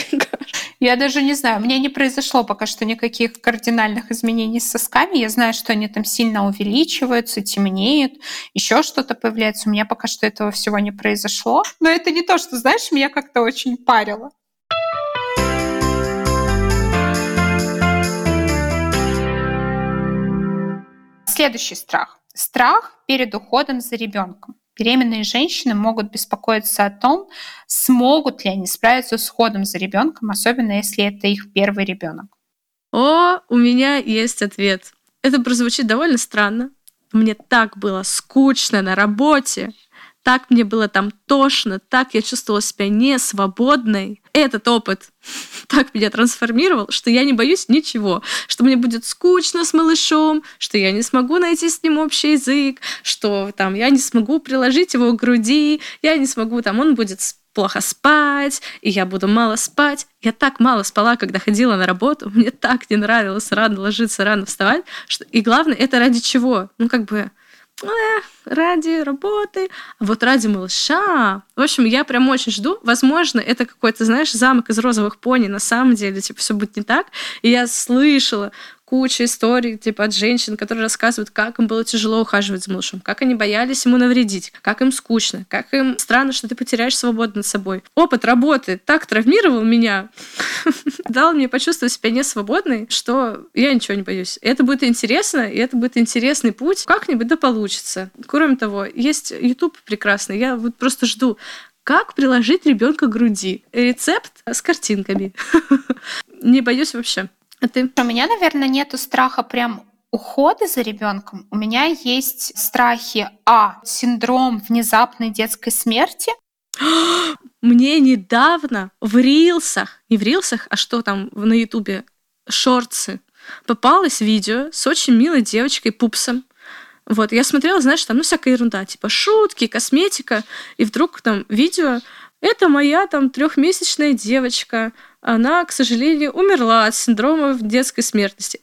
Я даже не знаю, у меня не произошло пока что никаких кардинальных изменений с сосками. Я знаю, что они там сильно увеличиваются, темнеют, еще что-то появляется. У меня пока что этого всего не произошло. Но это не то, что, знаешь, меня как-то очень парило. Следующий страх. Страх перед уходом за ребенком. Беременные женщины могут беспокоиться о том, смогут ли они справиться с уходом за ребенком, особенно если это их первый ребенок. О, у меня есть ответ. Это прозвучит довольно странно. Мне так было скучно на работе, так мне было там тошно, так я чувствовала себя не свободной. Этот опыт так меня трансформировал, что я не боюсь ничего, что мне будет скучно с малышом, что я не смогу найти с ним общий язык, что там я не смогу приложить его к груди, я не смогу, там он будет плохо спать, и я буду мало спать. Я так мало спала, когда ходила на работу. Мне так не нравилось рано ложиться, рано вставать. Что... И главное, это ради чего? Ну, как бы ради работы, а вот ради малыша. В общем, я прям очень жду. Возможно, это какой-то, знаешь, замок из розовых пони. На самом деле, типа, все будет не так. И я слышала куча историй типа от женщин, которые рассказывают, как им было тяжело ухаживать за малышом, как они боялись ему навредить, как им скучно, как им странно, что ты потеряешь свободу над собой. Опыт работы так травмировал меня, дал мне почувствовать себя несвободной, что я ничего не боюсь. Это будет интересно, и это будет интересный путь. Как-нибудь да получится. Кроме того, есть YouTube прекрасный. Я вот просто жду, как приложить ребенка к груди. Рецепт с картинками. Не боюсь вообще. А ты? У меня, наверное, нету страха прям ухода за ребенком. У меня есть страхи, а, синдром внезапной детской смерти. Мне недавно в рилсах, не в рилсах, а что там на ютубе, шорцы, попалось видео с очень милой девочкой Пупсом. Вот, я смотрела, знаешь, там, ну, всякая ерунда, типа шутки, косметика, и вдруг там видео, это моя там трехмесячная девочка, она, к сожалению, умерла от синдрома детской смертности.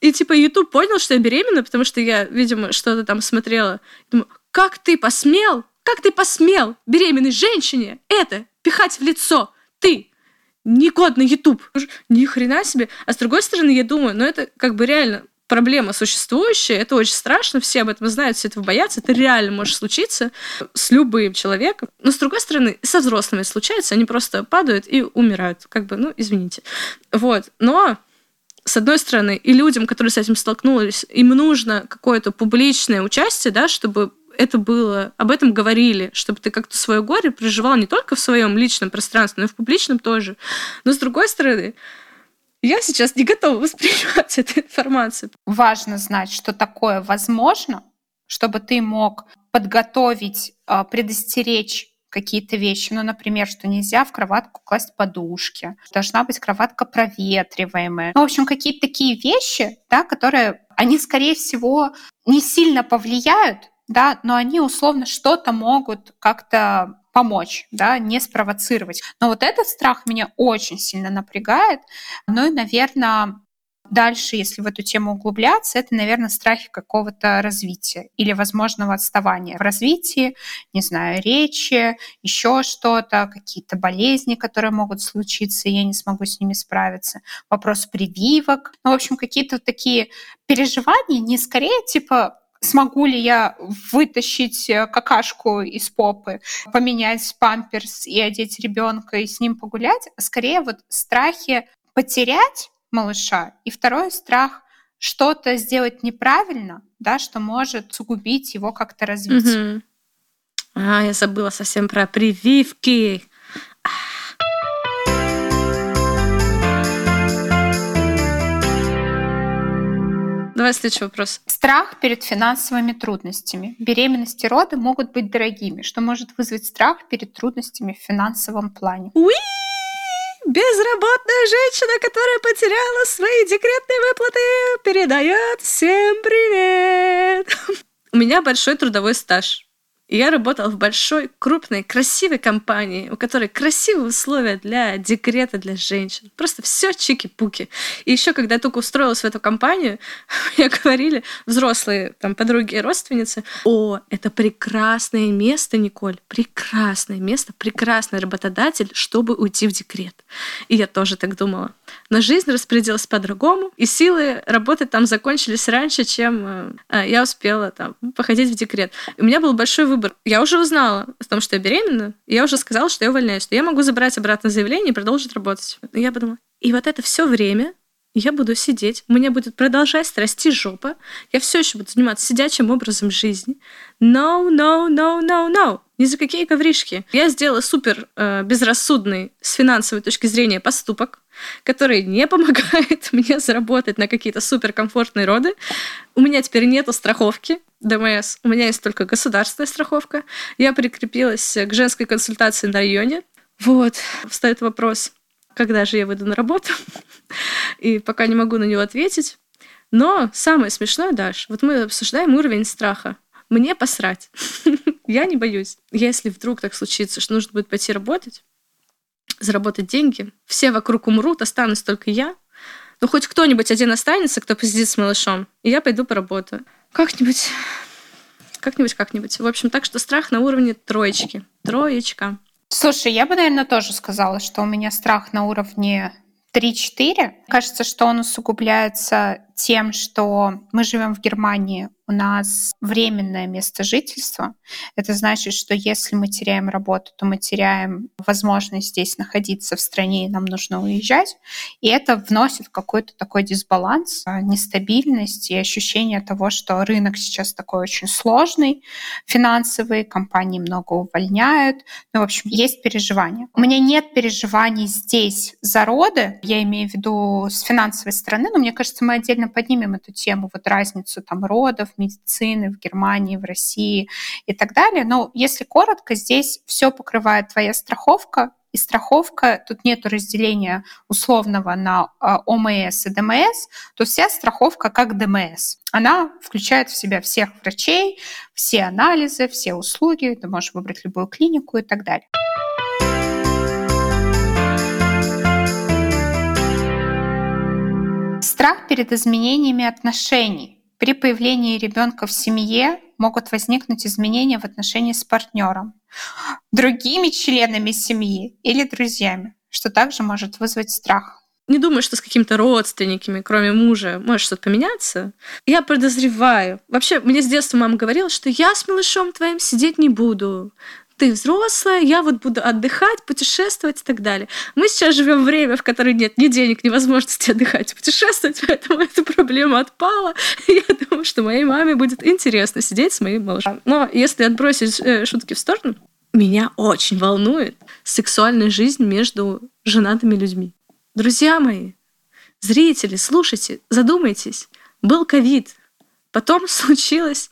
И типа YouTube понял, что я беременна, потому что я, видимо, что-то там смотрела. Думаю, как ты посмел, как ты посмел беременной женщине это пихать в лицо? Ты, не код на YouTube. Ни хрена себе. А с другой стороны, я думаю, ну это как бы реально проблема существующая, это очень страшно, все об этом знают, все этого боятся, это реально может случиться с любым человеком. Но, с другой стороны, со взрослыми случается, они просто падают и умирают. Как бы, ну, извините. Вот. Но с одной стороны, и людям, которые с этим столкнулись, им нужно какое-то публичное участие, да, чтобы это было, об этом говорили, чтобы ты как-то свое горе проживал не только в своем личном пространстве, но и в публичном тоже. Но с другой стороны, я сейчас не готова воспринимать эту информацию. Важно знать, что такое возможно, чтобы ты мог подготовить, а, предостеречь какие-то вещи. Ну, например, что нельзя в кроватку класть подушки, должна быть кроватка проветриваемая. Ну, в общем, какие-то такие вещи, да, которые, они, скорее всего, не сильно повлияют, да, но они условно что-то могут как-то помочь, да, не спровоцировать. Но вот этот страх меня очень сильно напрягает. Ну и, наверное, Дальше, если в эту тему углубляться, это, наверное, страхи какого-то развития или возможного отставания в развитии, не знаю, речи, еще что-то, какие-то болезни, которые могут случиться, и я не смогу с ними справиться. Вопрос прививок. Ну, в общем, какие-то такие переживания не скорее типа смогу ли я вытащить э, какашку из попы, поменять памперс и одеть ребенка и с ним погулять, а скорее вот страхи потерять малыша и второй страх что-то сделать неправильно, да, что может сугубить его как-то развитие. Угу. А, я забыла совсем про прививки. Давай следующий вопрос. Страх перед финансовыми трудностями. Беременности и роды могут быть дорогими, что может вызвать страх перед трудностями в финансовом плане. Уи! Безработная женщина, которая потеряла свои декретные выплаты, передает всем привет. У меня большой трудовой стаж. И я работала в большой, крупной, красивой компании, у которой красивые условия для декрета для женщин. Просто все чики-пуки. И еще, когда я только устроилась в эту компанию, мне говорили взрослые там подруги и родственницы, о, это прекрасное место, Николь, прекрасное место, прекрасный работодатель, чтобы уйти в декрет. И я тоже так думала. Но жизнь распределилась по-другому, и силы работать там закончились раньше, чем э, я успела там походить в декрет. И у меня был большой выбор. Я уже узнала о том, что я беременна, я уже сказала, что я увольняюсь, что я могу забрать обратно заявление и продолжить работать. И я подумала, и вот это все время я буду сидеть, у меня будет продолжать расти жопа, я все еще буду заниматься сидячим образом жизни. No, no, no, no, no. Ни за какие ковришки. Я сделала супер э, безрассудный с финансовой точки зрения поступок, который не помогает мне заработать на какие-то суперкомфортные роды. У меня теперь нету страховки ДМС, у меня есть только государственная страховка. Я прикрепилась к женской консультации на районе. Вот, встает вопрос, когда же я выйду на работу, и пока не могу на него ответить. Но самое смешное дальше. Вот мы обсуждаем уровень страха. Мне посрать. я не боюсь. Если вдруг так случится, что нужно будет пойти работать, заработать деньги, все вокруг умрут, останусь только я, ну хоть кто-нибудь один останется, кто посидит с малышом, и я пойду поработаю. Как-нибудь, как-нибудь, как-нибудь. В общем, так что страх на уровне троечки. Троечка. Слушай, я бы, наверное, тоже сказала, что у меня страх на уровне 3-4. Кажется, что он усугубляется тем, что мы живем в Германии, у нас временное место жительства. Это значит, что если мы теряем работу, то мы теряем возможность здесь находиться в стране, и нам нужно уезжать. И это вносит какой-то такой дисбаланс, а, нестабильность и ощущение того, что рынок сейчас такой очень сложный, финансовый, компании много увольняют. Ну, в общем, есть переживания. У меня нет переживаний здесь за роды, я имею в виду с финансовой стороны, но мне кажется, мы отдельно обязательно поднимем эту тему, вот разницу там родов, медицины в Германии, в России и так далее. Но если коротко, здесь все покрывает твоя страховка, и страховка, тут нет разделения условного на а, ОМС и ДМС, то вся страховка как ДМС. Она включает в себя всех врачей, все анализы, все услуги, ты можешь выбрать любую клинику и так далее. Страх перед изменениями отношений. При появлении ребенка в семье могут возникнуть изменения в отношении с партнером, другими членами семьи или друзьями, что также может вызвать страх. Не думаю, что с какими-то родственниками, кроме мужа, может что-то поменяться. Я подозреваю. Вообще, мне с детства мама говорила, что я с малышом твоим сидеть не буду ты взрослая, я вот буду отдыхать, путешествовать и так далее. Мы сейчас живем время, в которое нет ни денег, ни возможности отдыхать, путешествовать, поэтому эта проблема отпала. Я думаю, что моей маме будет интересно сидеть с моим малышом. Но если отбросить э, шутки в сторону, меня очень волнует сексуальная жизнь между женатыми людьми. Друзья мои, зрители, слушайте, задумайтесь. Был ковид, потом случилось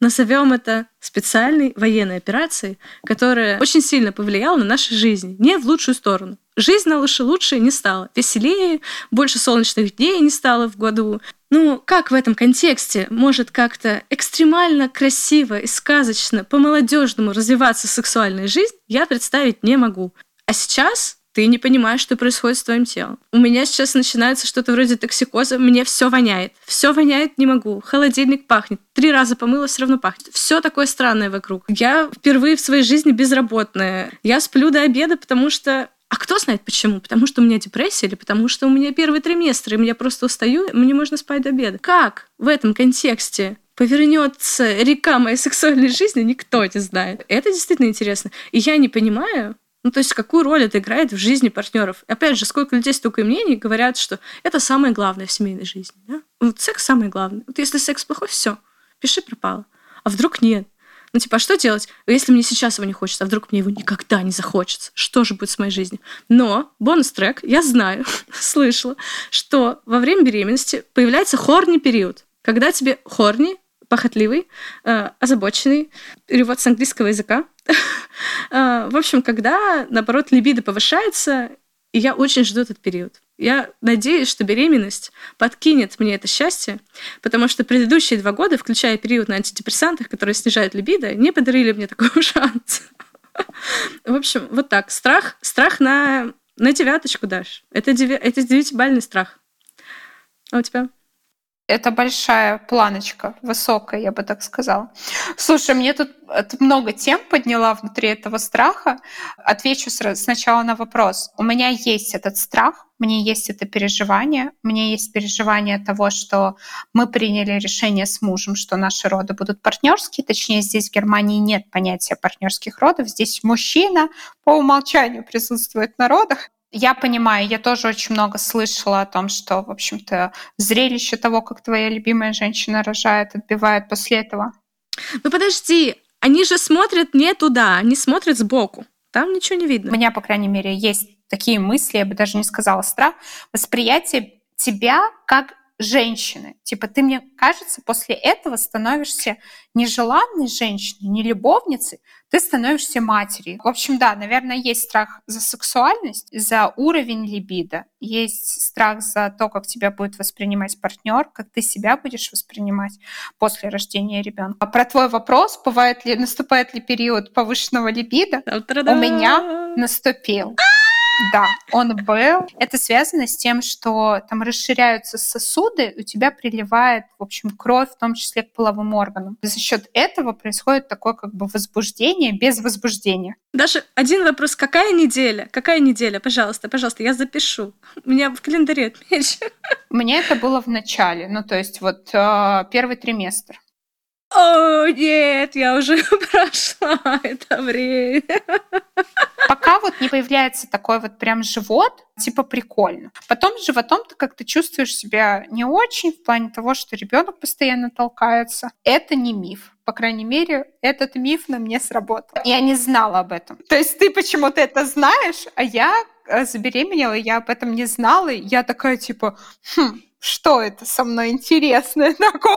назовем это специальной военной операцией, которая очень сильно повлияла на нашу жизнь, не в лучшую сторону. Жизнь на лучше лучше не стала. Веселее, больше солнечных дней не стало в году. Ну, как в этом контексте может как-то экстремально красиво и сказочно по-молодежному развиваться сексуальная жизнь, я представить не могу. А сейчас ты не понимаешь, что происходит с твоим телом. У меня сейчас начинается что-то вроде токсикоза, мне все воняет. Все воняет, не могу. Холодильник пахнет. Три раза помыла, все равно пахнет. Все такое странное вокруг. Я впервые в своей жизни безработная. Я сплю до обеда, потому что а кто знает почему? Потому что у меня депрессия или потому что у меня первый триместр, и я просто устаю, мне можно спать до обеда. Как в этом контексте повернется река моей сексуальной жизни, никто не знает. Это действительно интересно. И я не понимаю, ну, то есть, какую роль это играет в жизни партнеров? Опять же, сколько людей, столько и мнений говорят, что это самое главное в семейной жизни. Да? Вот секс самое главное. Вот если секс плохой, все, пиши пропало. А вдруг нет? Ну, типа, а что делать, если мне сейчас его не хочется, а вдруг мне его никогда не захочется? Что же будет с моей жизнью? Но бонус-трек, я знаю, слышала, что во время беременности появляется хорный период, когда тебе хорни, похотливый, э, озабоченный, перевод с английского языка, в общем, когда, наоборот, либидо повышается, и я очень жду этот период. Я надеюсь, что беременность подкинет мне это счастье, потому что предыдущие два года, включая период на антидепрессантах, которые снижают либидо, не подарили мне такого шанса. В общем, вот так. Страх, страх на, на девяточку дашь. Это, деви, это девятибальный страх. А у тебя? Это большая планочка, высокая, я бы так сказала. Слушай, мне тут это много тем подняла внутри этого страха. Отвечу сначала на вопрос. У меня есть этот страх, мне есть это переживание, мне есть переживание того, что мы приняли решение с мужем, что наши роды будут партнерские. Точнее, здесь в Германии нет понятия партнерских родов. Здесь мужчина по умолчанию присутствует на родах. Я понимаю, я тоже очень много слышала о том, что, в общем-то, зрелище того, как твоя любимая женщина рожает, отбивает после этого. Ну подожди, они же смотрят не туда, они смотрят сбоку. Там ничего не видно. У меня, по крайней мере, есть такие мысли, я бы даже не сказала страх, восприятие тебя как женщины. Типа ты, мне кажется, после этого становишься не желанной женщиной, не любовницей, ты становишься матерью. В общем, да, наверное, есть страх за сексуальность, за уровень либидо, есть страх за то, как тебя будет воспринимать партнер, как ты себя будешь воспринимать после рождения ребенка. А про твой вопрос, бывает ли, наступает ли период повышенного либидо, у меня наступил. Да, он был. Это связано с тем, что там расширяются сосуды, у тебя приливает, в общем, кровь, в том числе к половым органам. За счет этого происходит такое как бы возбуждение без возбуждения. Даже один вопрос. Какая неделя? Какая неделя? Пожалуйста, пожалуйста, я запишу. У меня в календаре отмечу. Мне это было в начале, ну то есть вот э, первый триместр. О, нет, я уже прошла это время. Пока вот не появляется такой вот прям живот, типа прикольно. Потом с животом ты как-то чувствуешь себя не очень в плане того, что ребенок постоянно толкается. Это не миф. По крайней мере, этот миф на мне сработал. Я не знала об этом. То есть ты почему-то это знаешь, а я э, забеременела, я об этом не знала. И я такая типа, хм, что это со мной интересное такое?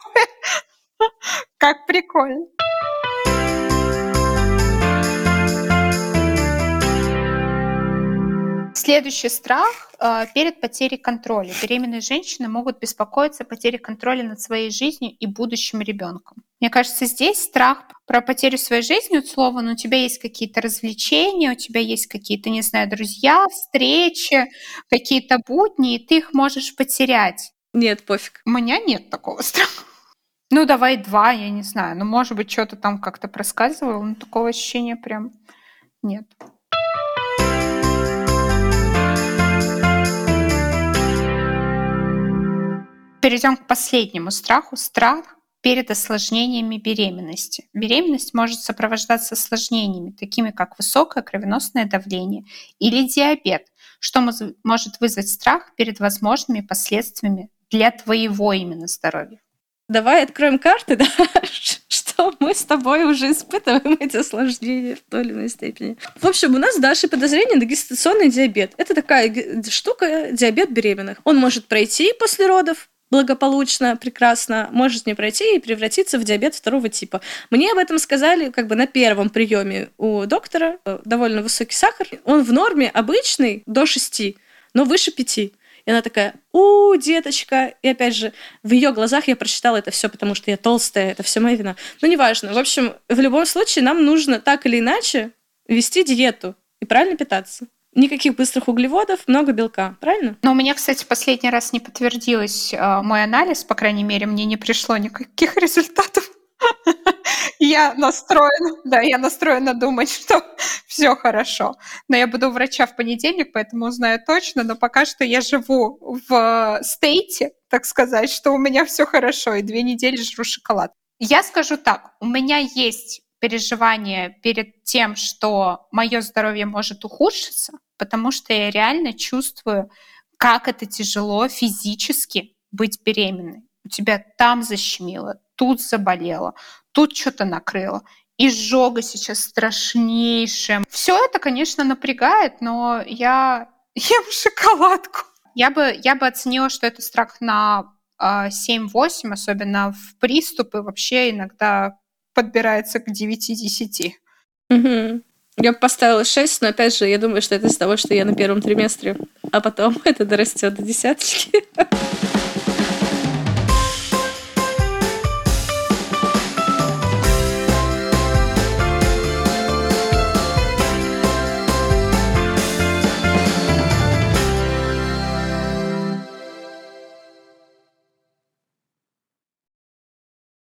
Как прикольно. Следующий страх э, перед потерей контроля. Беременные женщины могут беспокоиться о потере контроля над своей жизнью и будущим ребенком. Мне кажется, здесь страх про потерю своей жизни от слова, ну, у тебя есть какие-то развлечения, у тебя есть какие-то, не знаю, друзья, встречи, какие-то будни, и ты их можешь потерять. Нет, пофиг. У меня нет такого страха. Ну, давай два, я не знаю. Ну, может быть, что-то там как-то проскальзывало, но такого ощущения прям нет. Перейдем к последнему страху. Страх перед осложнениями беременности. Беременность может сопровождаться осложнениями, такими как высокое кровеносное давление или диабет, что может вызвать страх перед возможными последствиями для твоего именно здоровья. Давай откроем карты, да, что мы с тобой уже испытываем эти осложнения в той или иной степени. В общем, у нас Дашей подозрение на гестационный диабет. Это такая штука, диабет беременных. Он может пройти после родов, благополучно, прекрасно, может не пройти и превратиться в диабет второго типа. Мне об этом сказали как бы на первом приеме у доктора. Э, довольно высокий сахар. Он в норме обычный до 6, но выше 5. И она такая, у, деточка. И опять же, в ее глазах я прочитала это все, потому что я толстая, это все моя вина. Ну, неважно. В общем, в любом случае нам нужно так или иначе вести диету и правильно питаться. Никаких быстрых углеводов, много белка, правильно? Но у меня, кстати, последний раз не подтвердилось э, мой анализ, по крайней мере, мне не пришло никаких результатов. Я настроена, да, я настроена думать, что все хорошо. Но я буду у врача в понедельник, поэтому узнаю точно. Но пока что я живу в стейте, так сказать, что у меня все хорошо, и две недели жру шоколад. Я скажу так, у меня есть переживание перед тем, что мое здоровье может ухудшиться, потому что я реально чувствую, как это тяжело физически быть беременной. Тебя там защемило, тут заболело, тут что-то накрыло. Изжога сейчас страшнейшая. Все это, конечно, напрягает, но я ем шоколадку. Я бы, я бы оценила, что это страх на 7-8, а, особенно в приступы, вообще иногда подбирается к 9-10. Угу. Я поставила 6, но опять же, я думаю, что это из того, что я на первом триместре. а потом это дорастет до десяточки.